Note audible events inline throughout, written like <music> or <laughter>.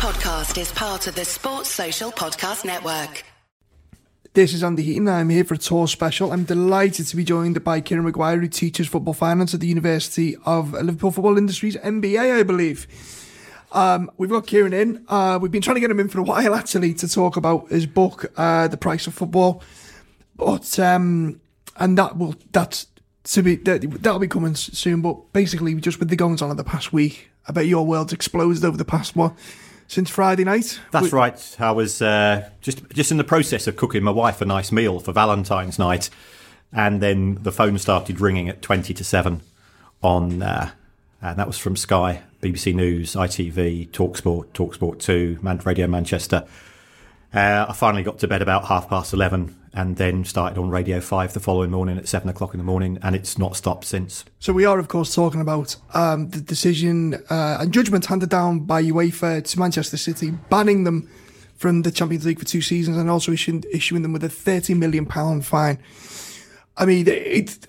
podcast is part of the Sports Social Podcast Network. This is Andy Heaton. I'm here for a TAW special. I'm delighted to be joined by Kieran Maguire, who teaches football finance at the University of Liverpool Football Industries, MBA, I believe. Um, we've got Kieran in. Uh, we've been trying to get him in for a while, actually, to talk about his book, uh, The Price of Football. But um, and that will that's to be that, that'll be coming soon. But basically, just with the goings on of the past week, I bet your world's exploded over the past what since Friday night. That's we, right. I was uh, just just in the process of cooking my wife a nice meal for Valentine's night, and then the phone started ringing at twenty to seven on, uh, and that was from Sky, BBC News, ITV, Talksport, Talksport Two, Man- Radio Manchester. Uh, I finally got to bed about half past 11 and then started on Radio 5 the following morning at 7 o'clock in the morning, and it's not stopped since. So, we are, of course, talking about um, the decision uh, and judgment handed down by UEFA to Manchester City, banning them from the Champions League for two seasons and also issuing, issuing them with a £30 million fine. I mean, it,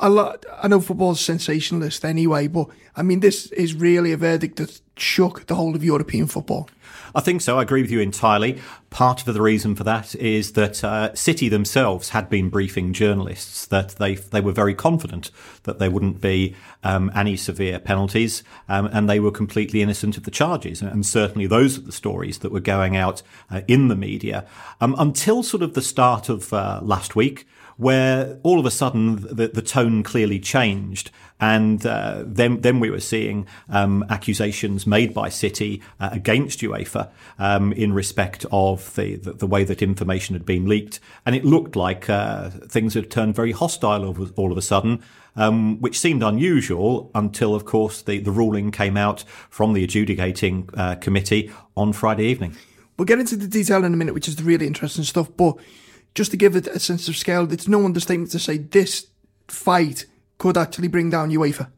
a lot, I know football's sensationalist anyway, but I mean, this is really a verdict that shook the whole of European football. I think so. I agree with you entirely. Part of the reason for that is that uh, City themselves had been briefing journalists that they they were very confident that there wouldn't be um, any severe penalties, um, and they were completely innocent of the charges. And certainly those are the stories that were going out uh, in the media um, until sort of the start of uh, last week where all of a sudden the, the tone clearly changed. And uh, then, then we were seeing um, accusations made by City uh, against UEFA um, in respect of the, the, the, way that information had been leaked, and it looked like uh, things had turned very hostile all, of a sudden. Um, which seemed unusual until, of course, the, the ruling came out from the adjudicating uh, committee on Friday evening. We'll get into the detail in a minute, which is the really interesting stuff. But just to give it a sense of scale, it's no understatement to say this fight could actually bring down UEFA.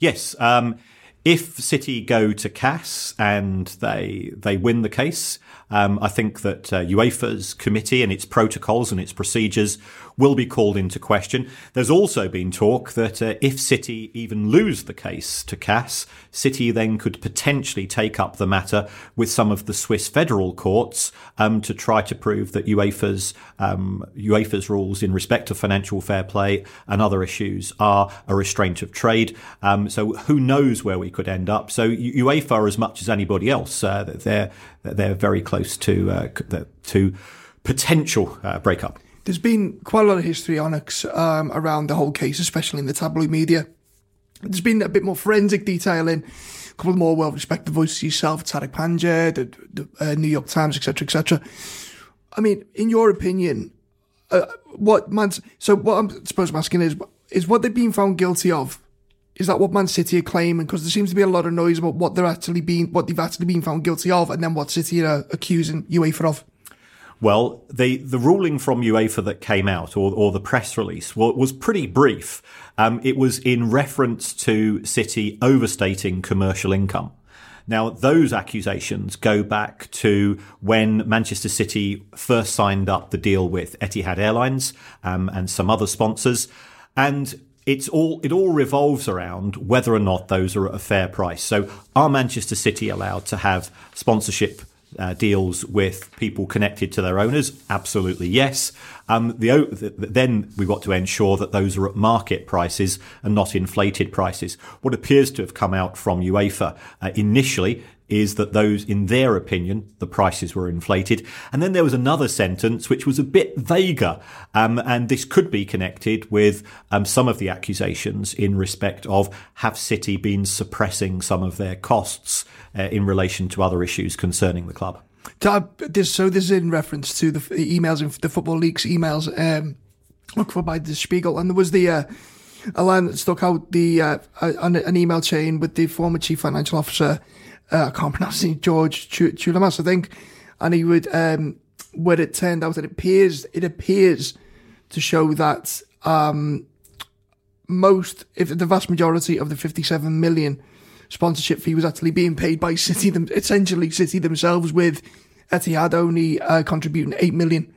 Yes. Um, if City go to CAS and they they win the case, um, I think that uh, UEFA's committee and its protocols and its procedures will be called into question. There's also been talk that uh, if City even lose the case to CAS, City then could potentially take up the matter with some of the Swiss federal courts um, to try to prove that UEFA's um, UEFA's rules in respect of financial fair play and other issues are a restraint of trade. Um, so who knows where we could end up? So UEFA, as much as anybody else, uh, they're they're very close to uh, to potential uh, breakup. There's been quite a lot of history on um, around the whole case, especially in the tabloid media. There's been a bit more forensic detail in a couple of more well-respected voices yourself, Tariq Panja, the, the uh, New York Times, etc., etc. I mean, in your opinion, uh, what man? So what I'm supposed I'm asking is, is what they've been found guilty of? Is that what Man City are claiming? Because there seems to be a lot of noise about what they're actually being, what they've actually been found guilty of, and then what City are accusing UEFA of. Well, the, the ruling from UEFA that came out, or, or the press release, was pretty brief. Um, it was in reference to City overstating commercial income. Now, those accusations go back to when Manchester City first signed up the deal with Etihad Airlines um, and some other sponsors. And it's all it all revolves around whether or not those are at a fair price. So, are Manchester City allowed to have sponsorship uh, deals with people connected to their owners? Absolutely yes. Um, the, the, then we've got to ensure that those are at market prices and not inflated prices. What appears to have come out from UEFA uh, initially is that those, in their opinion, the prices were inflated. And then there was another sentence which was a bit vaguer, um, and this could be connected with um, some of the accusations in respect of have City been suppressing some of their costs uh, in relation to other issues concerning the club. So this is in reference to the emails the football leaks emails um, looked for by the Spiegel, and there was the. Uh, a line that stuck out the uh, an, email chain with the former chief financial officer uh, I can't <laughs> pronounce it, George Chulamas, I think, and he would, um, it turned out it appears, it appears to show that, um, most, if the vast majority of the 57 million sponsorship fee was actually being paid by City, them, essentially City themselves, with Etihad only uh, contributing 8 million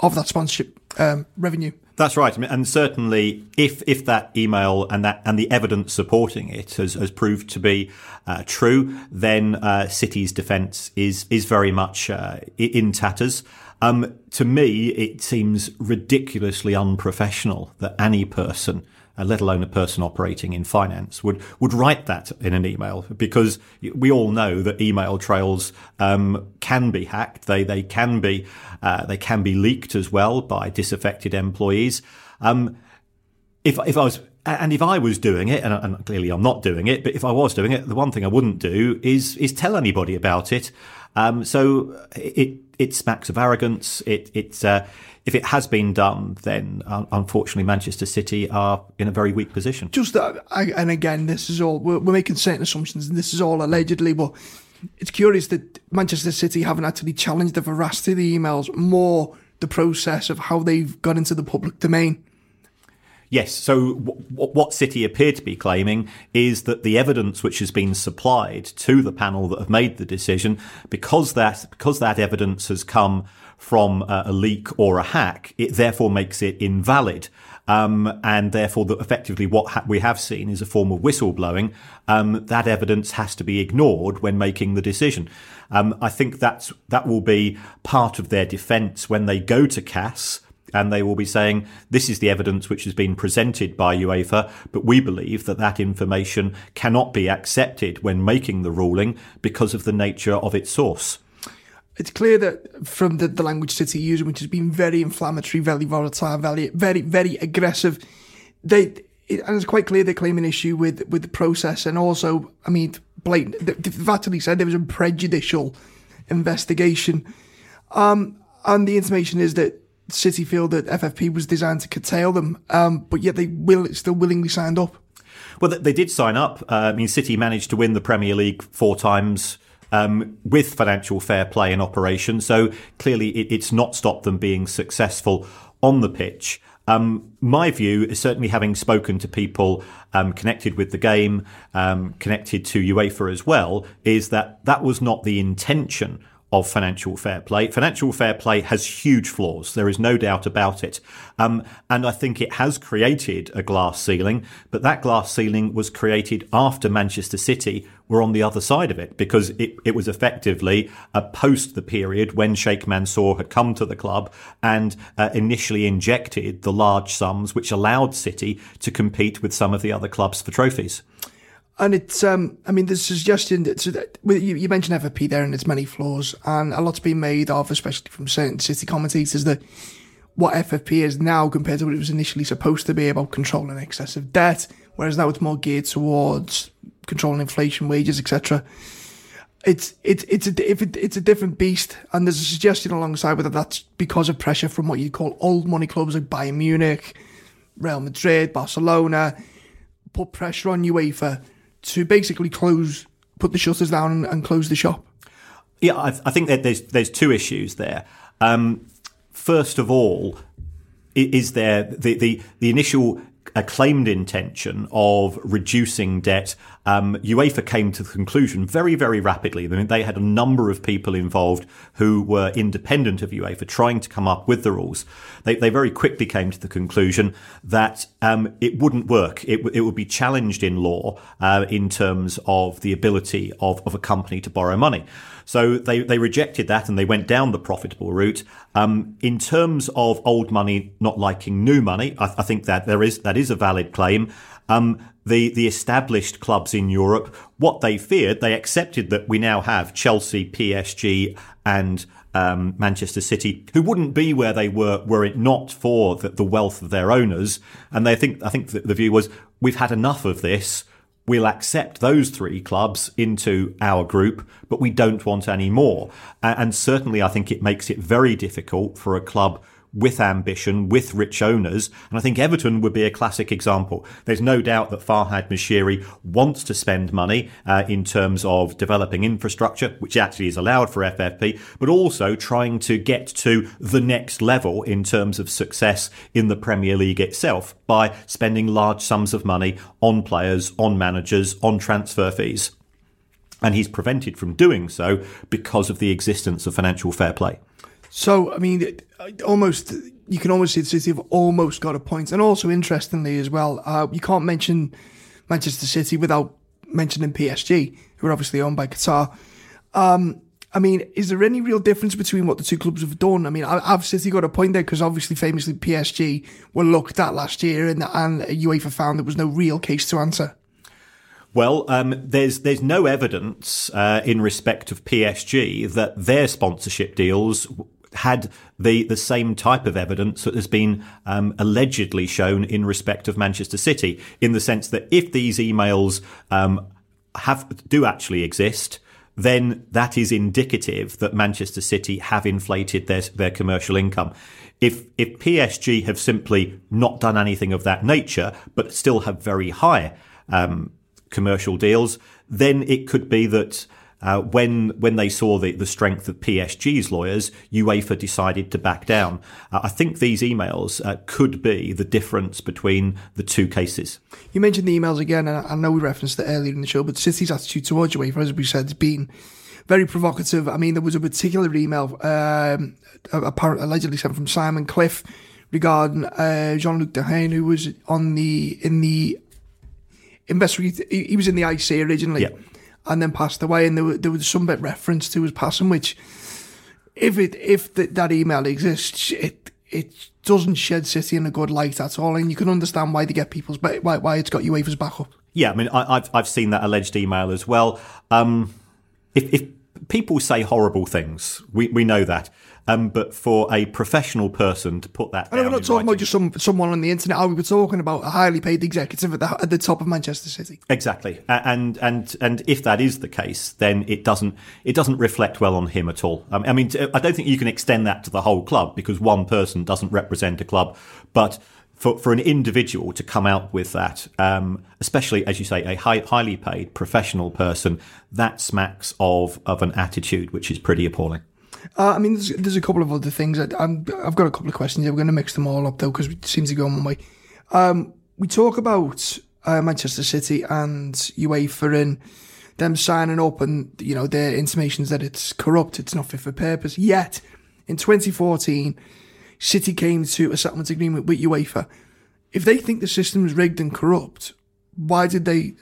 of that sponsorship um, revenue. That's right, and certainly, if if that email and that and the evidence supporting it has, has proved to be uh, true, then uh, City's defence is is very much uh, in tatters. Um, to me, it seems ridiculously unprofessional that any person uh, let alone a person operating in finance, would would write that in an email because we all know that email trails um, can be hacked. They they can be uh, they can be leaked as well by disaffected employees. Um, if if I was and if I was doing it, and, and, clearly I'm not doing it, but if I was doing it, the one thing I wouldn't do is is tell anybody about it. Um, so it it smacks of arrogance. It it's uh, if it has been done, then uh, unfortunately Manchester City are in a very weak position. Just that, and again, this is all we're, we're making certain assumptions, and this is all allegedly, but it's curious that Manchester City haven't actually challenged the veracity of the emails, more the process of how they've got into the public domain. Yes. So w- what City appear to be claiming is that the evidence which has been supplied to the panel that have made the decision, because that because that evidence has come from uh, a leak or a hack, it therefore makes it invalid. Um, and therefore, the, effectively, what ha- we have seen is a form of whistleblowing. Um, that evidence has to be ignored when making the decision. Um, I think that's that will be part of their defence when they go to CAS and they will be saying this is the evidence which has been presented by UEFA, but we believe that that information cannot be accepted when making the ruling because of the nature of its source. It's clear that from the, the language City using, which has been very inflammatory, very volatile, very very very aggressive, they it, and it's quite clear they claim an issue with with the process, and also, I mean, blatant. Said there was a prejudicial investigation, um, and the information is that City feel that FFP was designed to curtail them, um, but yet they will still willingly signed up. Well, they did sign up. Uh, I mean, City managed to win the Premier League four times. Um, with financial fair play in operation. So clearly, it, it's not stopped them being successful on the pitch. Um, my view is certainly having spoken to people um, connected with the game, um, connected to UEFA as well, is that that was not the intention of financial fair play. Financial fair play has huge flaws. There is no doubt about it. Um, and I think it has created a glass ceiling, but that glass ceiling was created after Manchester City were on the other side of it because it, it was effectively a post the period when Sheikh Mansour had come to the club and uh, initially injected the large sums which allowed City to compete with some of the other clubs for trophies. And it's, um, I mean, the suggestion that, so that you, you mentioned FFP there and its many flaws, and a lot's been made of, especially from certain city commentators, that what FFP is now compared to what it was initially supposed to be about controlling excessive debt, whereas now it's more geared towards controlling inflation, wages, etc. It's it's it's a if it, it's a different beast, and there's a suggestion alongside whether that's because of pressure from what you call old money clubs like Bayern Munich, Real Madrid, Barcelona, put pressure on UEFA to basically close, put the shutters down and, close the shop? Yeah, I, I, think that there's there's two issues there. Um, first of all, is there the, the, the initial acclaimed intention of reducing debt, um, UEFA came to the conclusion very, very rapidly. I mean, they had a number of people involved who were independent of UEFA trying to come up with the rules. They, they very quickly came to the conclusion that um, it wouldn't work. It, it would be challenged in law uh, in terms of the ability of, of a company to borrow money. So they, they rejected that and they went down the profitable route. Um, in terms of old money not liking new money, I, I think that there is that is a valid claim. Um, the the established clubs in Europe, what they feared, they accepted that we now have Chelsea, PSG, and um, Manchester City, who wouldn't be where they were were it not for the, the wealth of their owners. And they think I think the view was we've had enough of this we'll accept those three clubs into our group, but we don't want any more. And certainly, I think it makes it very difficult for a club with ambition, with rich owners. And I think Everton would be a classic example. There's no doubt that Farhad Moshiri wants to spend money uh, in terms of developing infrastructure, which actually is allowed for FFP, but also trying to get to the next level in terms of success in the Premier League itself by spending large sums of money on players, on managers, on transfer fees. And he's prevented from doing so because of the existence of financial fair play. So, I mean, almost you can almost see the City have almost got a point. And also, interestingly as well, uh, you can't mention Manchester City without mentioning PSG, who are obviously owned by Qatar. Um, I mean, is there any real difference between what the two clubs have done? I mean, I've City got a point there because obviously, famously, PSG were looked at last year, and and UEFA found there was no real case to answer. Well, um, there's there's no evidence uh, in respect of PSG that their sponsorship deals had the the same type of evidence that has been um, allegedly shown in respect of Manchester City, in the sense that if these emails um, have do actually exist, then that is indicative that Manchester City have inflated their their commercial income. If if PSG have simply not done anything of that nature, but still have very high um, commercial deals, then it could be that uh, when when they saw the, the strength of PSG's lawyers, UEFA decided to back down. Uh, I think these emails uh, could be the difference between the two cases. You mentioned the emails again, and I know we referenced it earlier in the show, but City's attitude towards UEFA, as we said, has been very provocative. I mean, there was a particular email um, apparently allegedly sent from Simon Cliff regarding uh, Jean-Luc Dehaene, who was on the in the investor. He was in the IC originally. Yeah and then passed away. And there, were, there was some bit reference to his passing, which, if it if the, that email exists, it it doesn't shed City in a good light at all. And you can understand why they get people's why why it's got UEFA's back up. Yeah, I mean, I, have I've seen that alleged email as well. Um, if, if people say horrible things, we we know that. Um, but for a professional person to put that, and we're not talking writing, about just some someone on the internet. we were talking about a highly paid executive at the, at the top of Manchester City. Exactly, and and and if that is the case, then it doesn't it doesn't reflect well on him at all. Um, I mean, I don't think you can extend that to the whole club because one person doesn't represent a club, but for, for an individual to come out with that, um, especially as you say, a high, highly paid professional person, that smacks of of an attitude which is pretty appalling. Uh, I mean, there's, there's a couple of other things. I, I've got a couple of questions. We're going to mix them all up though, because it seems to go one way. Um, we talk about uh, Manchester City and UEFA and them signing up and, you know, their intimations that it's corrupt, it's not fit for purpose. Yet, in 2014, City came to a settlement agreement with UEFA. If they think the system is rigged and corrupt, why did they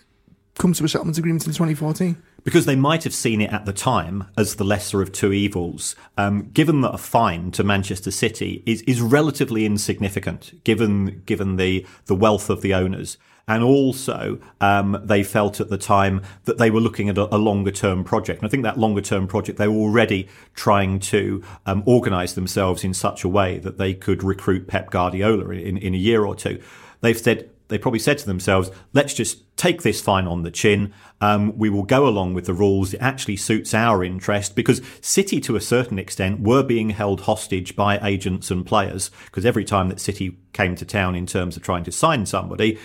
come to a settlement agreement in 2014? Because they might have seen it at the time as the lesser of two evils. Um, given that a fine to Manchester City is is relatively insignificant, given given the the wealth of the owners. And also, um, they felt at the time that they were looking at a, a longer term project. And I think that longer term project, they were already trying to um, organise themselves in such a way that they could recruit Pep Guardiola in, in a year or two. They've said, they probably said to themselves, let's just take this fine on the chin. Um, we will go along with the rules. It actually suits our interest because City, to a certain extent, were being held hostage by agents and players because every time that City came to town in terms of trying to sign somebody,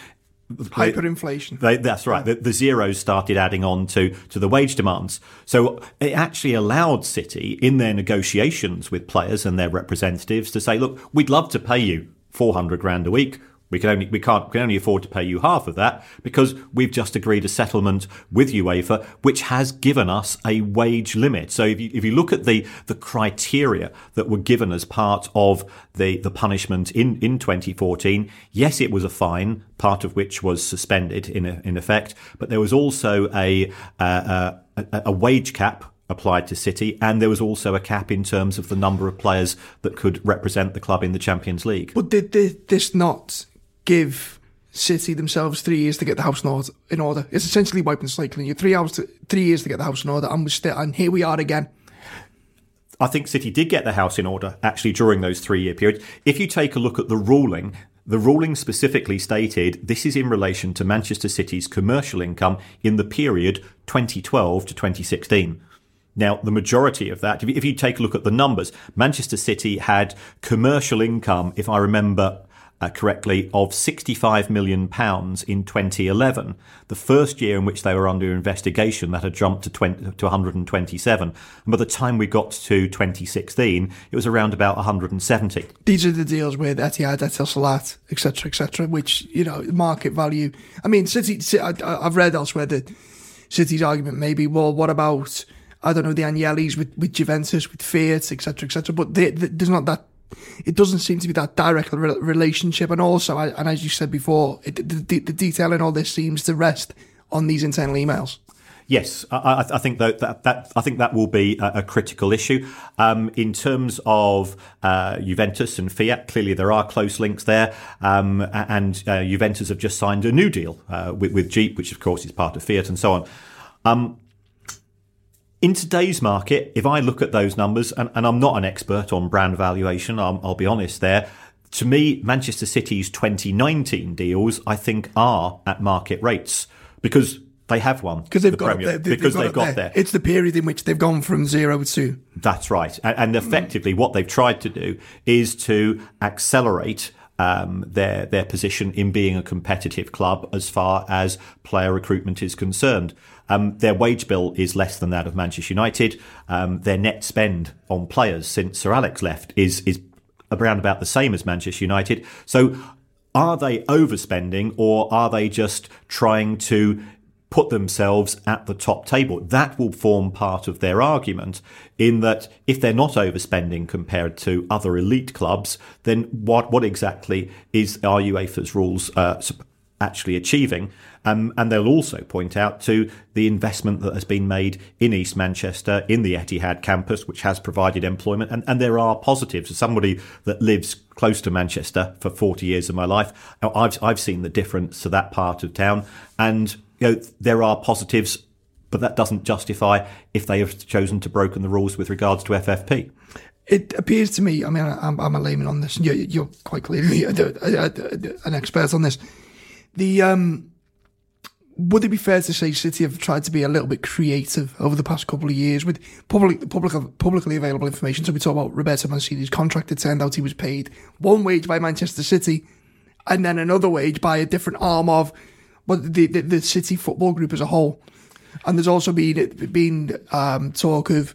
hyperinflation. They, that's right. The, the, zeros started adding on to, to the wage demands. So it actually allowed City in their negotiations with players and their representatives to say, look, we'd love to pay you 400 grand a week. We can only we can't can only afford to pay you half of that because we've just agreed a settlement with UEFA, which has given us a wage limit. So if you if you look at the the criteria that were given as part of the the punishment in in 2014, yes, it was a fine, part of which was suspended in a, in effect, but there was also a, a, a wage cap applied to City, and there was also a cap in terms of the number of players that could represent the club in the Champions League. But did this not give City themselves three years to get the house in order. It's essentially wiping cycle. You three hours, to, three years to get the house in order, and we still, and here we are again. I think City did get the house in order actually during those three year periods. If you take a look at the ruling, the ruling specifically stated this is in relation to Manchester City's commercial income in the period 2012 to 2016. Now, the majority of that, if you take a look at the numbers, Manchester City had commercial income, if I remember uh, correctly, of 65 million pounds in 2011. The first year in which they were under investigation, that had jumped to 20, to 127. And by the time we got to 2016, it was around about 170. These are the deals with Etihad, Etisalat, etc., etc., which you know market value. I mean, City. I've read elsewhere that City's argument may be, well, what about I don't know the Agnellis with, with Juventus, with Fiat, etc., etc. But they, they, there's not that it doesn't seem to be that direct re- relationship. And also, I, and as you said before, it, the, the, detail in all this seems to rest on these internal emails. Yes, I, I, think that, that, that I think that will be a, a critical issue um, in terms of uh, Juventus and Fiat. Clearly, there are close links there, um, and uh, Juventus have just signed a new deal uh, with, with, Jeep, which of course is part of Fiat, and so on. Um, in today's market, if I look at those numbers, and, and I'm not an expert on brand valuation, I'll, I'll be honest there. To me, Manchester City's 2019 deals, I think, are at market rates because they have one because they've the got Premier, they, because they've, they've got, got there. It's the period in which they've gone from zero to. That's right, and, and effectively, what they've tried to do is to accelerate um, their their position in being a competitive club as far as player recruitment is concerned. Um, their wage bill is less than that of Manchester United. Um, their net spend on players since Sir Alex left is is around about the same as Manchester United. So, are they overspending or are they just trying to put themselves at the top table? That will form part of their argument. In that, if they're not overspending compared to other elite clubs, then what what exactly is are UEFA's rules uh, actually achieving? Um, and they'll also point out to the investment that has been made in East Manchester, in the Etihad campus, which has provided employment. And, and there are positives. As somebody that lives close to Manchester for 40 years of my life, I've, I've seen the difference to that part of town. And you know, there are positives, but that doesn't justify if they have chosen to broken the rules with regards to FFP. It appears to me, I mean, I'm, I'm a layman on this, you're, you're quite clearly <laughs> an expert on this. The um, would it be fair to say City have tried to be a little bit creative over the past couple of years with public, public publicly available information? So we talk about Roberto Mancini's contract. It turned out he was paid one wage by Manchester City, and then another wage by a different arm of, but the, the, the City football group as a whole. And there's also been been um, talk of,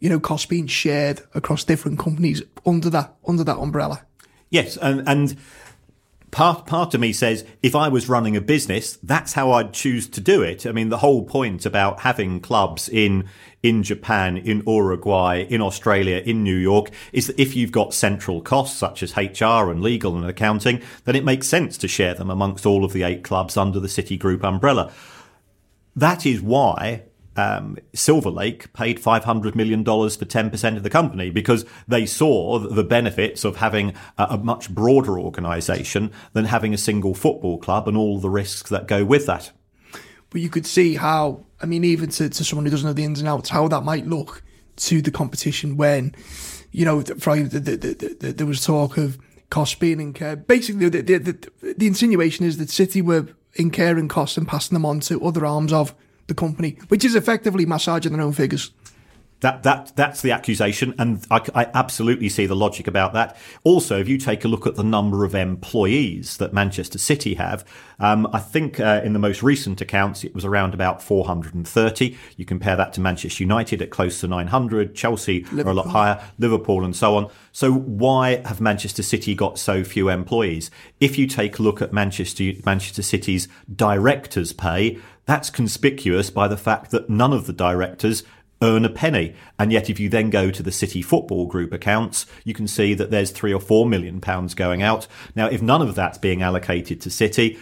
you know, costs being shared across different companies under that under that umbrella. Yes, and and part part of me says if I was running a business, that's how I'd choose to do it. I mean, the whole point about having clubs in in Japan, in Uruguay, in Australia, in New York is that if you've got central costs such as HR and legal and accounting, then it makes sense to share them amongst all of the eight clubs under the City Group umbrella. That is why um, Silver Lake paid $500 million for 10% of the company because they saw the benefits of having a, a much broader organisation than having a single football club and all the risks that go with that. But you could see how, I mean, even to, to someone who doesn't know the ins and outs, how that might look to the competition when, you know, Friday, the, the, the, there was talk of costs being incurred. Basically, the, the, the insinuation is that City were incurring costs and passing them on to other arms of the company, which is effectively massaging their own figures. That that that's the accusation, and I, I, absolutely see the logic about that. Also, if you take a look at the number of employees that Manchester City have, um, I think uh, in the most recent accounts it was around about 430. You compare that to Manchester United at close to 900, Chelsea Liverpool. are a lot higher, Liverpool, and so on. So why have Manchester City got so few employees? If you take a look at Manchester Manchester City's directors' pay, that's conspicuous by the fact that none of the directors earn a penny. And yet, if you then go to the City Football Group accounts, you can see that there's three or four million pounds going out. Now, if none of that's being allocated to City,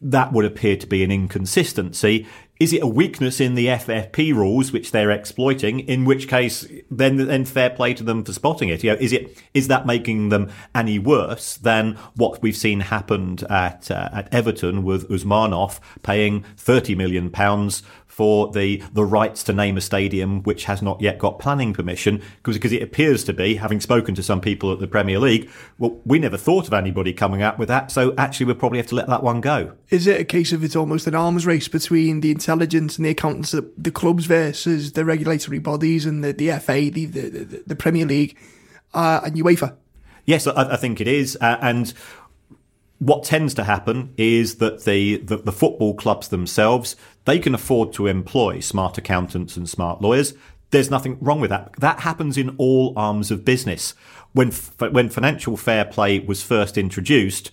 that would appear to be an inconsistency. Is it a weakness in the FFP rules which they're exploiting? In which case, then then fair play to them for spotting it. You know, is it is that making them any worse than what we've seen happened at uh, at Everton with Usmanov paying thirty million pounds for the the rights to name a stadium which has not yet got planning permission because because it appears to be having spoken to some people at the Premier League well we never thought of anybody coming up with that so actually we'll probably have to let that one go. Is it a case of it's almost an arms race between the intelligence and the accountants of the clubs versus the regulatory bodies and the, the FA the, the, the Premier League uh, and UEFA? Yes I, I think it is uh, and what tends to happen is that the, the, the, football clubs themselves they can afford to employ smart accountants and smart lawyers. There's nothing wrong with that. That happens in all arms of business. When when financial fair play was first introduced,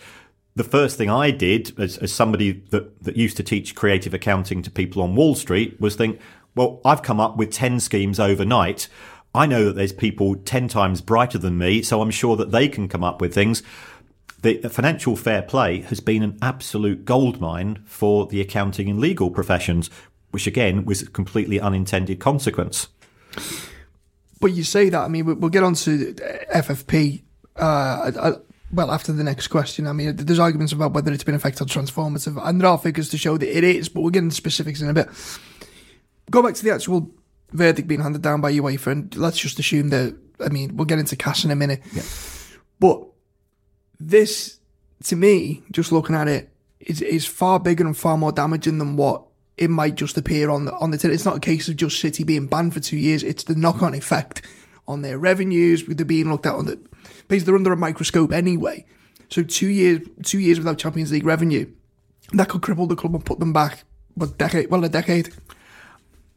the first thing I did as, as somebody that, that used to teach creative accounting to people on Wall Street was think, well, I've come up with 10 schemes overnight I know that there's people 10 times brighter than me, so I'm sure that they can come up with things. The financial fair play has been an absolute goldmine for the accounting and legal professions, which again was a completely unintended consequence. But you say that, I mean, we'll get on to FFP. Uh, well, after the next question, I mean, there's arguments about whether it's been effective or transformative, and there are figures to show that it is, but we'll get into specifics in a bit. Go back to the actual verdict being handed down by UEFA, and let's just assume that, I mean, we'll get into CAS in a minute. Yeah. But this, to me, just looking at it, is, is far bigger and far more damaging than what it might just appear on the on the. T- it's not a case of just City being banned for two years. It's the knock on effect on their revenues. They're being looked at the basically they're under a microscope anyway. So two years two years without Champions League revenue that could cripple the club and put them back. What decade? Well, a decade.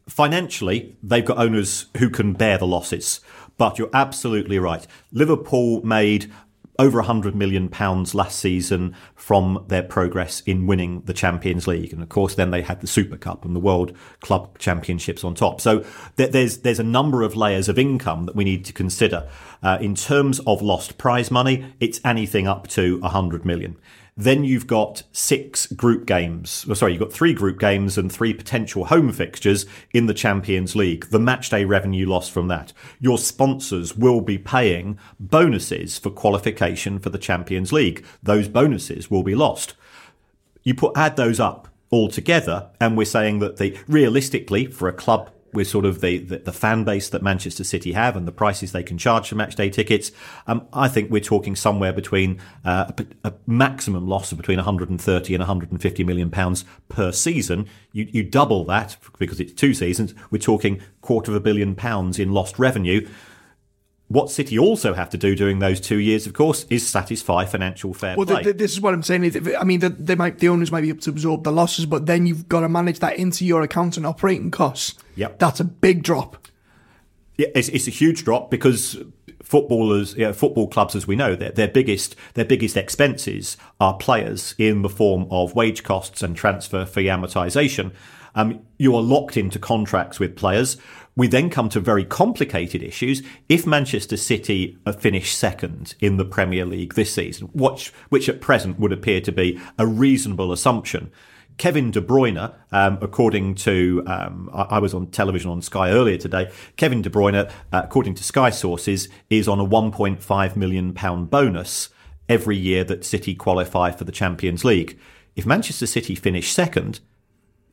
Financially, they've got owners who can bear the losses. But you're absolutely right. Liverpool made over 100 million pounds last season from their progress in winning the Champions League. And of course then they had the Super Cup and the World Club Championships on top. So there's there's a number of layers of income that we need to consider. Uh, in terms of lost prize money it's anything up to 100 million then you've got six group games. Well, sorry, you've got three group games and three potential home fixtures in the Champions League. The matchday revenue loss from that. Your sponsors will be paying bonuses for qualification for the Champions League. Those bonuses will be lost. You put add those up all together, and we're saying that the realistically for a club with sort of the, the, the, fan base that Manchester City have and the prices they can charge for matchday tickets, um, I think we're talking somewhere between uh, a, a, maximum loss of between 130 and 150 million pounds per season. You, you double that because it's two seasons. We're talking quarter of a billion pounds in lost revenue. What City also have to do during those two years, of course, is satisfy financial fair well, play. Well, this is what I'm saying. I mean, they might the owners might be able to absorb the losses, but then you've got to manage that into your account and operating costs. Yep, that's a big drop. Yeah, it's, it's a huge drop because footballers, you know, football clubs, as we know, their, their biggest their biggest expenses are players in the form of wage costs and transfer fee amortization. Um, you are locked into contracts with players. We then come to very complicated issues. If Manchester City finish second in the Premier League this season, which, which at present would appear to be a reasonable assumption, Kevin De Bruyne, um, according to, um, I, I, was on television on Sky earlier today. Kevin De Bruyne, uh, according to Sky sources, is on a 1.5 million pound bonus every year that City qualify for the Champions League. If Manchester City finish second,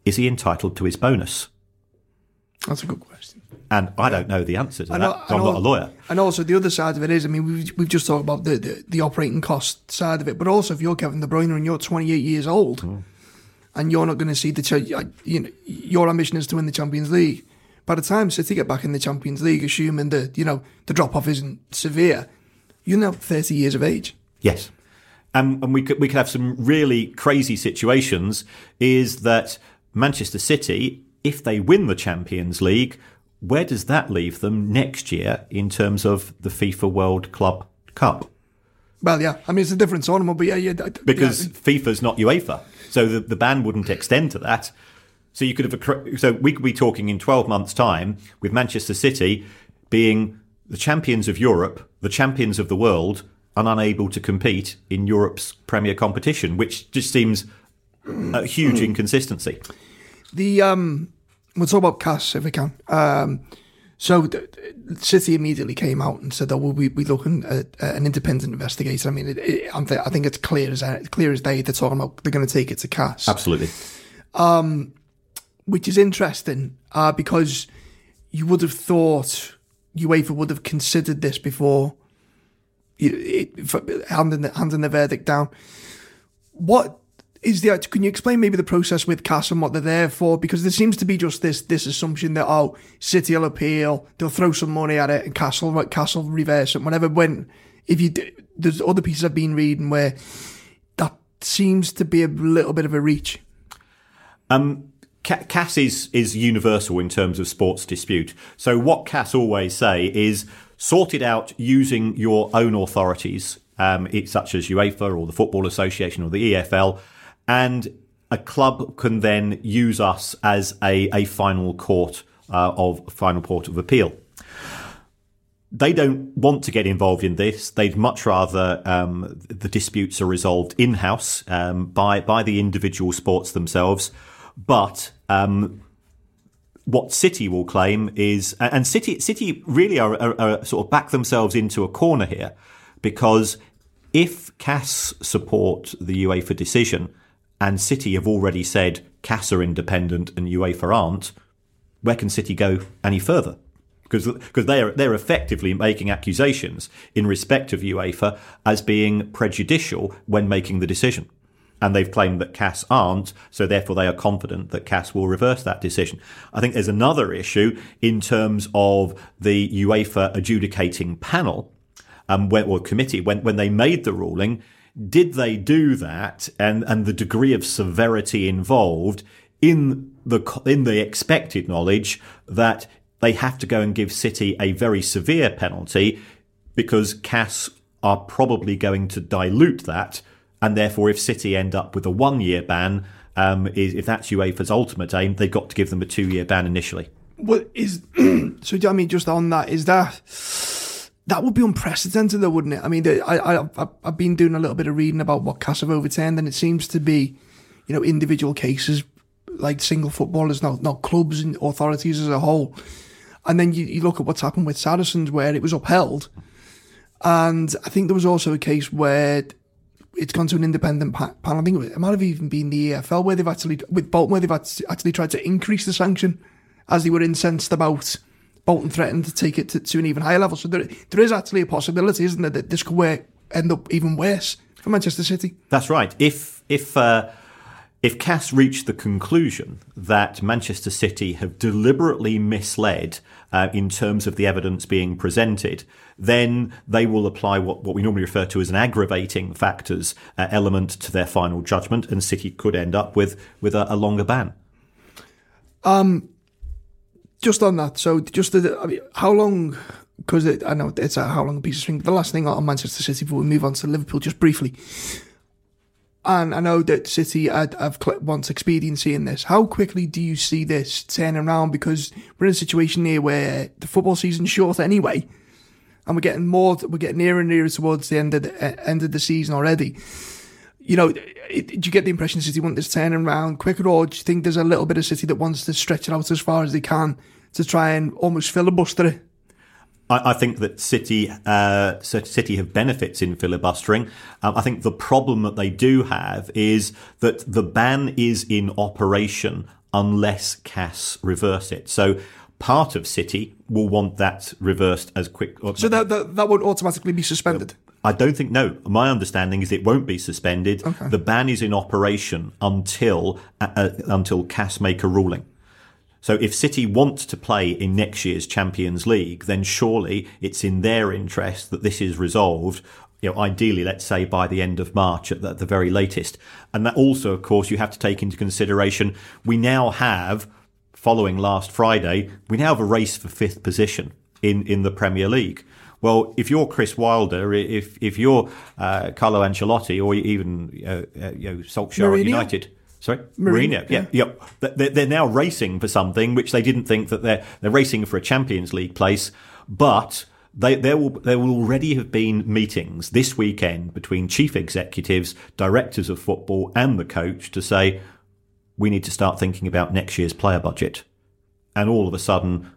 is he entitled to his bonus? That's a good question. And I don't know the answer to that. Know, I'm not a lawyer. And also, the other side of it is, I mean, we've, we've just talked about the, the, the operating cost side of it, but also if you're Kevin De Bruyne and you're 28 years old mm. and you're not going to see the, you know, your ambition is to win the Champions League. By the time City get back in the Champions League, assuming the, you know, the drop off isn't severe, you're now 30 years of age. Yes. And, and we could, we could have some really crazy situations is that Manchester City, if they win the Champions League, where does that leave them next year in terms of the FIFA World Club Cup? Well, yeah, I mean it's a different tournament, but yeah, yeah. Because yeah. FIFA's not UEFA, so the, the ban wouldn't extend to that. So you could have so we could be talking in twelve months' time with Manchester City being the champions of Europe, the champions of the world, and unable to compete in Europe's premier competition, which just seems a huge inconsistency. The um, we'll talk about CAS if we can. Um, so the, City immediately came out and said, "Oh, we'll be, be looking at uh, an independent investigator." I mean, it, it, I think it's clear as clear as day. They're talking about they're going to take it to CAS. Absolutely. Um, which is interesting uh, because you would have thought UEFA would have considered this before it, it, handing the, handing the verdict down. What is the can you explain maybe the process with CAS and what they're there for? Because there seems to be just this this assumption that oh, City will appeal, they'll throw some money at it, and CAS'll CAS'll reverse it, whatever. When if you there's other pieces I've been reading where that seems to be a little bit of a reach. Um, CAS is is universal in terms of sports dispute. So what CAS always say is sort it out using your own authorities, um, such as UEFA or the Football Association or the EFL and a club can then use us as a, a final court uh, of final court of appeal. they don't want to get involved in this. They'd much rather um, the disputes are resolved in house um, by by the individual sports themselves. But um, what City will claim is, and City City really are, are, are, sort of back themselves into a corner here, because if CAS support the UEFA decision, and City have already said CAS are independent and UEFA aren't, where can City go any further? Because because they're they're effectively making accusations in respect of UEFA as being prejudicial when making the decision and they've claimed that CAS aren't, so therefore they are confident that CAS will reverse that decision. I think there's another issue in terms of the UEFA adjudicating panel um, or committee when, when they made the ruling. Did they do that, and and the degree of severity involved in the in the expected knowledge that they have to go and give City a very severe penalty because CAS are probably going to dilute that and therefore, if City end up with a one year ban, um, if that's UEFA's ultimate aim, they've got to give them a two year ban initially. What is <clears throat> so? Do i mean, just on that, is that that would be unprecedented, though, wouldn't it? I mean, I, I I've been doing a little bit of reading about what CAS have overturned, and it seems to be, you know, individual cases like single footballers, not not clubs and authorities as a whole. And then you, you look at what's happened with Saracens, where it was upheld, and I think there was also a case where it's gone to an independent panel. I think it might have even been the EFL where they've actually, with Bolton, where they've actually tried to increase the sanction as they were incensed about Bolton threatened to take it to, to an even higher level. So there, there is actually a possibility, isn't there, that this could work, end up even worse for Manchester City. That's right. If if uh, if CAS reached the conclusion that Manchester City have deliberately misled uh, in terms of the evidence being presented, then they will apply what, what we normally refer to as an aggravating factors uh, element to their final judgment, and City could end up with with a, a longer ban. Um, just on that, so just the, I mean, how long? Because I know it's a how long a piece of string. The last thing on Manchester City before we move on to Liverpool, just briefly and I know that City have wants expediency in this. How quickly do you see this turning around? Because we're in a situation here where the football season's short anyway, and we're getting more. We're getting nearer and nearer towards the end of the end of the season already. You know, do you get the impression City want this turning around quicker, or do you think there's a little bit of City that wants to stretch it out as far as they can to try and almost filibuster it? I, I think that City uh, City have benefits in filibustering. Um, I think the problem that they do have is that the ban is in operation unless CAS reverse it. So part of City will want that reversed as quick. So that, that, that won't automatically be suspended? I don't think, no. My understanding is it won't be suspended. Okay. The ban is in operation until, uh, uh until CAS make a ruling. So if City want to play in next year's Champions League, then surely it's in their interest that this is resolved. You know, ideally, let's say by the end of March at the, at the very latest. And that also, of course, you have to take into consideration we now have, following last Friday, we now have a race for fifth position in, in the Premier League. Well, if you're Chris Wilder, if if you're uh, Carlo Ancelotti, or even uh, uh, you know Solskjaer at United, Sorry, Mourinho. Yeah, yeah. yeah. They're now racing for something which they didn't think that they're they're racing for a Champions League place, but. They, there will there will already have been meetings this weekend between chief executives, directors of football, and the coach to say we need to start thinking about next year's player budget, and all of a sudden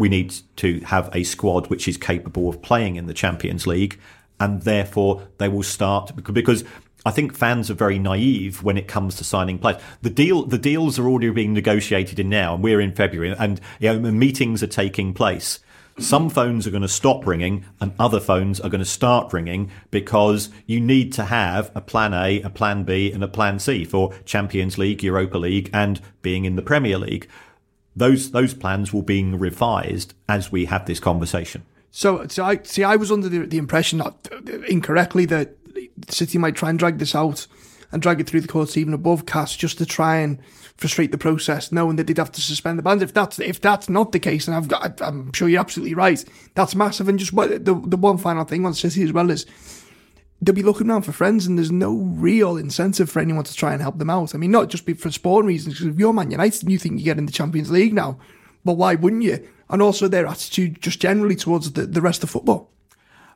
we need to have a squad which is capable of playing in the Champions League, and therefore they will start because I think fans are very naive when it comes to signing players. The deal, the deals are already being negotiated in now, and we're in February, and you know, meetings are taking place. Some phones are going to stop ringing, and other phones are going to start ringing because you need to have a plan A, a plan B, and a plan C for Champions League, Europa League, and being in the Premier League. Those those plans were being revised as we have this conversation. So, so I see. I was under the, the impression, not uh, incorrectly, that the City might try and drag this out and drag it through the courts even above CAS just to try and frustrate the process, knowing that they'd have to suspend the bans. If that's if that's not the case, and I've got, I'm sure you're absolutely right. That's massive. And just the the one final thing on City as well is they'll be looking around for friends, and there's no real incentive for anyone to try and help them out. I mean, not just for sporting reasons. Because if you're Man United and you think you get in the Champions League now, but why wouldn't you? and also their attitude just generally towards the, the rest of football?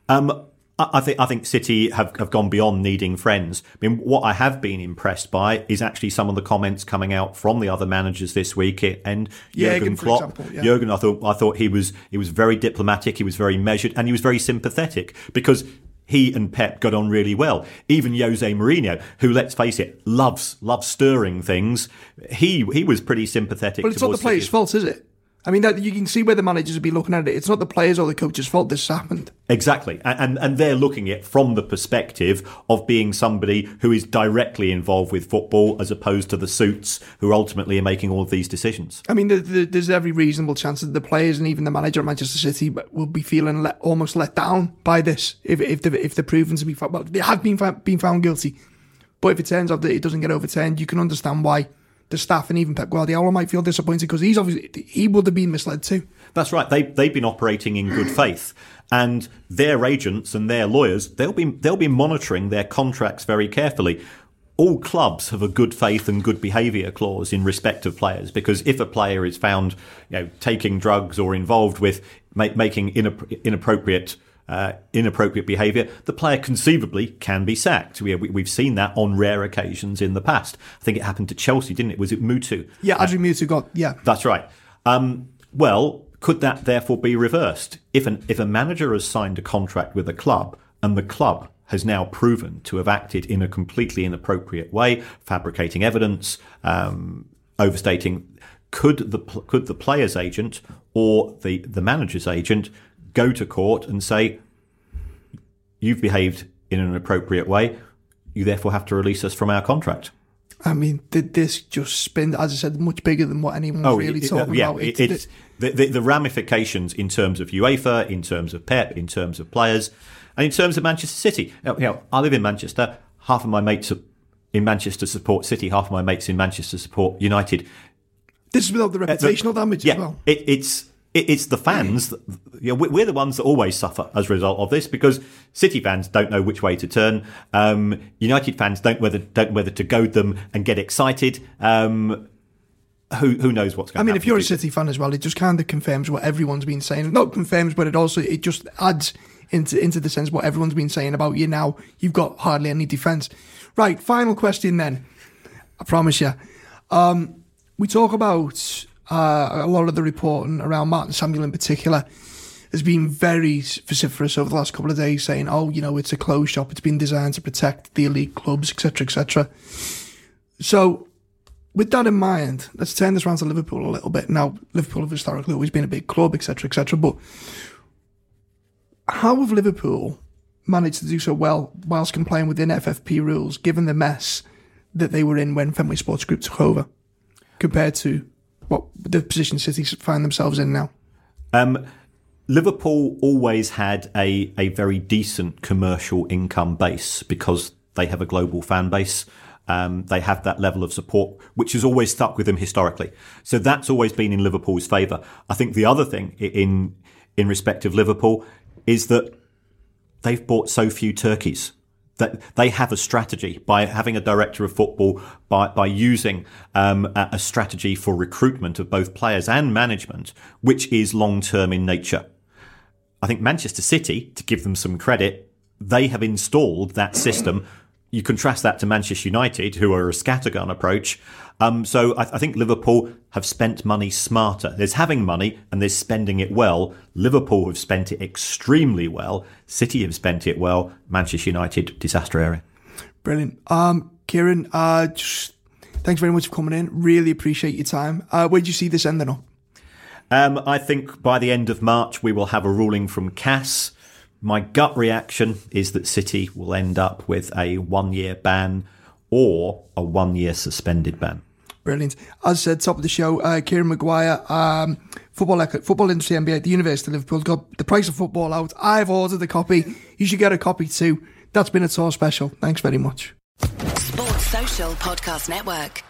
Um, I think I think City have, have gone beyond needing friends. I mean, what I have been impressed by is actually some of the comments coming out from the other managers this week. And Jurgen, Klopp, example, yeah. Jurgen, I thought I thought he was he was very diplomatic, he was very measured, and he was very sympathetic because he and Pep got on really well. Even Jose Mourinho, who let's face it, loves loves stirring things, he he was pretty sympathetic. But it's not the players' fault, is it? I mean, that you can see where the managers would be looking at it. It's not the players or the coaches' fault this happened. Exactly. And, and, and they're looking at it from the perspective of being somebody who is directly involved with football as opposed to the suits who ultimately are making all of these decisions. I mean, the, the, there's every reasonable chance that the players and even the manager at Manchester City will be feeling let, almost let down by this if if they're, if they're proven to be found. Well, they have been found, been found guilty, but if it turns out that it doesn't get overturned, you can understand why the staff and even Pep Guardiola might feel disappointed because he's obviously he would have been misled too. That's right. They they've been operating in good faith, and their agents and their lawyers they'll be they'll be monitoring their contracts very carefully. All clubs have a good faith and good behaviour clause in respect of players because if a player is found, you know, taking drugs or involved with ma- making inapp- inappropriate uh, inappropriate behaviour, the player conceivably can be sacked. We, we, we've seen that on rare occasions in the past. I think it happened to Chelsea, didn't it? Was it Mutu? Yeah, Adrian Mutu got yeah. That's right. Um, well, could that therefore be reversed? If an if a manager has signed a contract with a club and the club has now proven to have acted in a completely inappropriate way, fabricating evidence, um, overstating, could the could the player's agent or the the manager's agent go to court and say you've behaved in an appropriate way, you therefore have to release us from our contract? I mean, did this just spin? As I said, much bigger than what anyone was really it- talking yeah, about. it- it's the, the, the ramifications in terms of UEFA, in terms of Pep, in terms of players, and in terms of Manchester City. You know, I live in Manchester. Half of my mates are in Manchester support City. Half of my mates in Manchester support United. this is without the Uh, the- reputational damage yeah, as well. it, it's it, it's the fans. You know, we- we're the ones that always suffer as a result of this because City fans don't know which way to turn. Um, United fans don't whether don't know whether to goad them and get excited. Um, who who knows what's going to happen? I mean, if you're a. City fan as well, it just kind of confirms what everyone's been saying. Not confirms, but it also it just adds into into the sense what everyone's been saying about you. Now you've got hardly any defence. Right. Final question then. I promise you. Um, we talk about uh, a lot of the reporting around Martin Samuel in particular has been very vociferous over the last couple of days, saying, "Oh, you know, it's a closed shop. It's been designed to protect the elite clubs, etc., etc." So with that in mind, let's turn this around to Liverpool a little bit. Now, Liverpool have historically always been a big club, etc., etc. But how have Liverpool managed to do so well whilst complying within FFP rules, given the mess that they were in when Fenway Sports Group took over, compared to what the position City find themselves in now? Um, Liverpool always had a, a very decent commercial income base because they have a global fan base. Um, they have that level of support, which has always stuck with them historically. So that's always been in Liverpool's favour. I think the other thing in in respect of Liverpool is that they've bought so few turkeys that they have a strategy by having a director of football by by using um, a, strategy for recruitment of both players and management, which is long term in nature. I think Manchester City, to give them some credit, they have installed that system. You contrast that to Manchester United, who are a scattergun approach. Um, so I, I think Liverpool have spent money smarter. There's having money and there's spending it well. Liverpool have spent it extremely well. City have spent it well. Manchester United, disaster area. Brilliant. Um, Kieran, uh, just thanks very much for coming in. Really appreciate your time. Uh, where do you see this ending up? Um, I think by the end of March, we will have a ruling from CAS. My gut reaction is that City will end up with a one year ban or a one year suspended ban. Brilliant. As I said, top of the show, uh, Kieran Maguire, um, football, football industry MBA at the University of Liverpool, got the price of football out. I've ordered a copy. You should get a copy too. That's been a TAW special. Thanks very much. Sports Social Podcast Network.